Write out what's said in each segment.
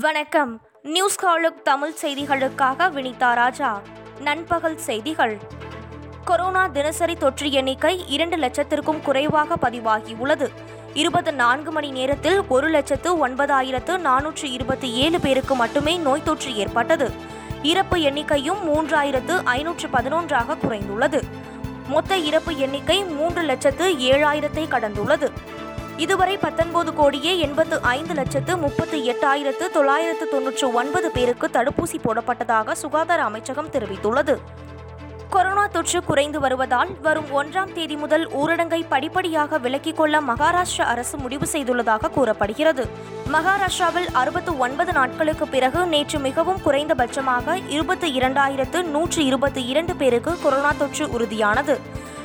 வணக்கம். நியூஸ் காலுக் தமிழ் செய்திகளுக்காக வினிதா ராஜா. நண்பகல் செய்திகள். கொரோனா தினசரி தொற்று எண்ணிக்கை இரண்டு லட்சத்திற்கும் குறைவாக பதிவாகியுள்ளது இருபத்தி நான்கு மணி நேரத்தில் ஒரு லட்சத்து ஒன்பதாயிரத்து நானூற்று இருபத்தி ஏழு பேருக்கு மட்டுமே நோய் தொற்று ஏற்பட்டது. இறப்பு எண்ணிக்கையும் மூன்றாயிரத்து ஐநூற்று பதினொன்றாக குறைந்துள்ளது. மொத்த இறப்பு எண்ணிக்கை மூன்று லட்சத்து ஏழாயிரத்தை கடந்துள்ளது. இதுவரை பத்தொன்பது கோடியே எண்பத்து ஐந்து லட்சத்து முப்பத்தி எட்டாயிரத்து தொள்ளாயிரத்து தொன்னூற்று ஒன்பது பேருக்கு தடுப்பூசி போடப்பட்டதாக சுகாதார அமைச்சகம் தெரிவித்துள்ளது. கொரோனா தொற்று குறைந்து வருவதால் வரும் ஒன்றாம் தேதி முதல் ஊரடங்கை படிப்படியாக விலக்கிக் கொள்ள மகாராஷ்டிரா அரசு முடிவு செய்துள்ளதாக கூறப்படுகிறது. மகாராஷ்டிராவில் அறுபத்து ஒன்பது நாட்களுக்கு பிறகு நேற்று மிகவும் குறைந்தபட்சமாக இருபத்தி இரண்டாயிரத்து நூற்று இருபத்தி இரண்டு பேருக்கு கொரோனா தொற்று உறுதியானது.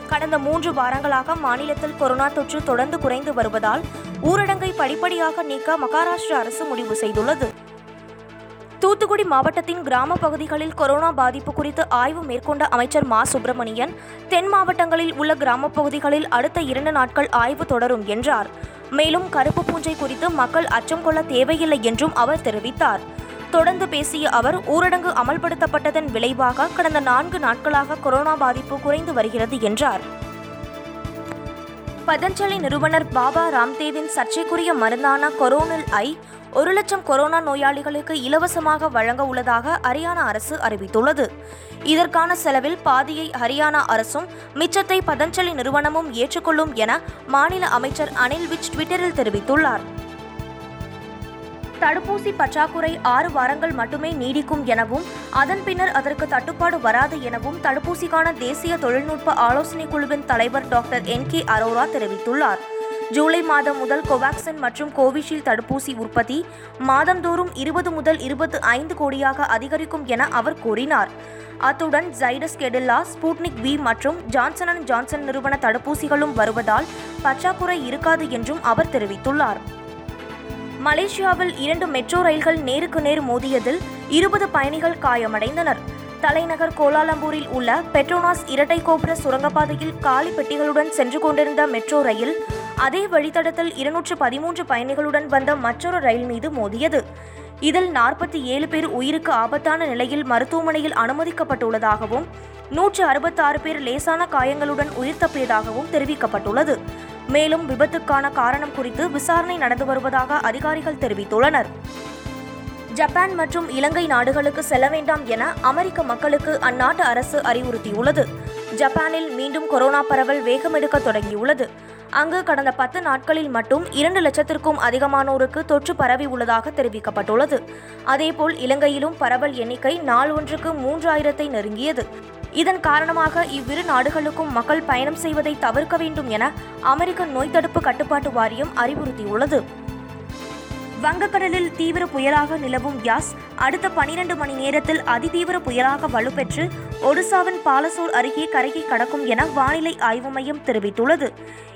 கடந்த மூன்று வாரங்களாக மாநிலத்தில் கொரோனா தொற்று தொடர்ந்து குறைந்து வருவதால் ஊரடங்கை படிப்படியாக நீக்க மகாராஷ்டிரா அரசு முடிவு செய்துள்ளது. தூத்துக்குடி மாவட்டத்தின் கிராம பகுதிகளில் கொரோனா பாதிப்பு குறித்து ஆய்வு மேற்கொண்ட அமைச்சர் மா. சுப்பிரமணியன் தென் மாவட்டங்களில் உள்ள கிராம பகுதிகளில் அடுத்த இரண்டு நாட்கள் ஆய்வு தொடரும் என்றார். மேலும் கருப்பு பூஞ்சை குறித்து மக்கள் அச்சம் கொள்ள தேவையில்லை என்றும் அவர் தெரிவித்தார். தொடர்ந்து பேசிய அவர் ஊரடங்கு அமல்படுத்தப்பட்டதன் விளைவாக கடந்த நான்கு நாட்களாக கொரோனா பாதிப்பு குறைந்து வருகிறது என்றார். பதஞ்சலி நிறுவனர் பாபா ராம்தேவின் சர்ச்சைக்குரிய மருந்தான கொரோனில் ஐ ஒரு லட்சம் கொரோனா நோயாளிகளுக்கு இலவசமாக வழங்க உள்ளதாக ஹரியானா அரசு அறிவித்துள்ளது. இதற்கான செலவில் பாதியை ஹரியானா அரசும் மிச்சத்தை பதஞ்சலி நிறுவனமும் ஏற்றுக்கொள்ளும் என மாநில அமைச்சர் அனில் விஜ் ட்விட்டரில் தெரிவித்துள்ளார். தடுப்பூசி பற்றாக்குறை ஆறு வாரங்கள் மட்டுமே நீடிக்கும் எனவும் அதன் பின்னர் அதற்கு தட்டுப்பாடு வராது எனவும் தடுப்பூசிக்கான தேசிய தொழில்நுட்ப ஆலோசனை குழுவின் தலைவர் டாக்டர் என் கே அரோரா தெரிவித்துள்ளார். ஜூலை மாதம் முதல் கோவாக்சின் மற்றும் கோவிஷீல்டு தடுப்பூசி உற்பத்தி மாதந்தோறும் இருபது முதல் இருபத்து ஐந்து கோடியாக அதிகரிக்கும் என அவர் கூறினார். அத்துடன் ஜைடஸ் கெடில்லா ஸ்புட்னிக் வி மற்றும் ஜான்சன் அண்ட் ஜான்சன் நிறுவன தடுப்பூசிகளும் வருவதால் பற்றாக்குறை இருக்காது என்றும் அவர் தெரிவித்துள்ளார். மலேசியாவில் இரண்டு மெட்ரோ ரயில்கள் நேருக்கு நேர் மோதியதில் இருபது பயணிகள் காயமடைந்தனர். தலைநகர் கோலாலம்பூரில் உள்ள பெட்ரோனாஸ் இரட்டை கோபுர சுரங்கப்பாதையில் காலி பெட்டிகளுடன் சென்று கொண்டிருந்த மெட்ரோ ரயில் அதே வழித்தடத்தில் இருநூற்று பதிமூன்று பயணிகளுடன் வந்த மற்றொரு ரயில் மீது மோதியது. இதில் நாற்பத்தி ஏழு பேர் உயிருக்கு ஆபத்தான நிலையில் மருத்துவமனையில் அனுமதிக்கப்பட்டுள்ளதாகவும் நூற்று அறுபத்தாறு பேர் லேசான காயங்களுடன் உயிர் தப்பியதாகவும் தெரிவிக்கப்பட்டுள்ளது. மேலும் விபத்துக்கான காரணம் குறித்து விசாரணை நடந்து வருவதாக அதிகாரிகள் தெரிவித்துள்ளனர். ஜப்பான் மற்றும் இலங்கை நாடுகளுக்கு செல்ல வேண்டாம் என அமெரிக்க மக்களுக்கு அந்நாட்டு அரசு அறிவுறுத்தியுள்ளது. ஜப்பானில் மீண்டும் கொரோனா பரவல் வேகமெடுக்க தொடங்கியுள்ளது. அங்கு கடந்த பத்து நாட்களில் மட்டும் இரண்டு லட்சத்திற்கும் அதிகமானோருக்கு தொற்று பரவி உள்ளதாக தெரிவிக்கப்பட்டுள்ளது. அதேபோல் இலங்கையிலும் பரவல் எண்ணிக்கை நாள் ஒன்றுக்கு மூன்றாயிரத்தை நெருங்கியது. இதன் காரணமாக இவ்விரு நாடுகளுக்கும் மக்கள் பயணம் செய்வதை தவிர்க்க வேண்டும் என அமெரிக்க நோய் தடுப்பு கட்டுப்பாட்டு வாரியம் அறிவுறுத்தியுள்ளது. வங்கக்கடலில் தீவிர புயலாக நிலவும் யாஸ் அடுத்த பனிரெண்டு மணி நேரத்தில் அதிதீவிர புயலாக வலுப்பெற்று ஒடிசாவின் பாலசோர் அருகே கரையை கடக்கும் என வானிலை ஆய்வு மையம் தெரிவித்துள்ளது.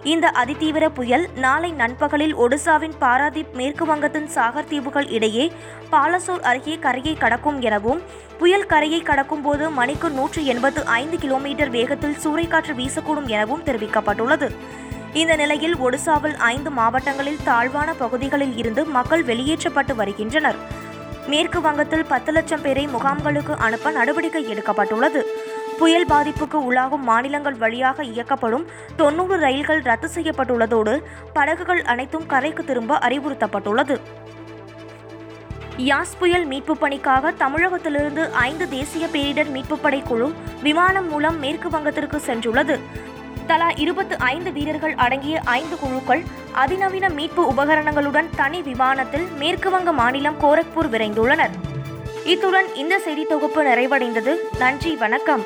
இந்த அதிதீவிர புயல் நாளை நண்பகலில் ஒடிசாவின் பாராதீப் மேற்கு வங்கத்தின் சாகர் தீவுகள் இடையே பாலசோர் அருகே கரையை கடக்கும் எனவும் புயல் கரையை கடக்கும் போது மணிக்கு நூற்று எண்பத்து ஐந்து கிலோமீட்டர் வேகத்தில் சூறைக்காற்று வீசக்கூடும் எனவும் தெரிவிக்கப்பட்டுள்ளது. இந்த நிலையில் ஒடிசாவில் ஐந்து மாவட்டங்களில் தாழ்வான பகுதிகளில் இருந்து மக்கள் வெளியேற்றப்பட்டு வருகின்றனர். மேற்கு வங்கத்தில் பத்து லட்சம் பேரை முகாம்களுக்கு அனுப்ப நடவடிக்கை எடுக்கப்பட்டுள்ளது. புயல் பாதிப்புக்கு உள்ளாகும் மாநிலங்கள் வழியாக இயக்கப்படும் தொன்னூறு ரயில்கள் ரத்து செய்யப்பட்டுள்ளதோடு படகுகள் அனைத்தும் கரைக்கு திரும்ப அறிவுறுத்தப்பட்டுள்ளது. யாஸ் புயல் மீட்பு பணிக்காக தமிழகத்திலிருந்து ஐந்து தேசிய பேரிடர் மீட்புப் படை குழு விமானம் மூலம் மேற்கு வங்கத்திற்கு சென்றுள்ளது. தலா இருபத்து ஐந்து வீரர்கள் அடங்கிய ஐந்து குழுக்கள் அதிநவீன மீட்பு உபகரணங்களுடன் தனி விமானத்தில் மேற்குவங்க மாநிலம் கோரக்பூர் விரைந்துள்ளனர். இத்துடன் இந்த செய்தி தொகுப்பு நிறைவடைந்தது. நன்றி வணக்கம்.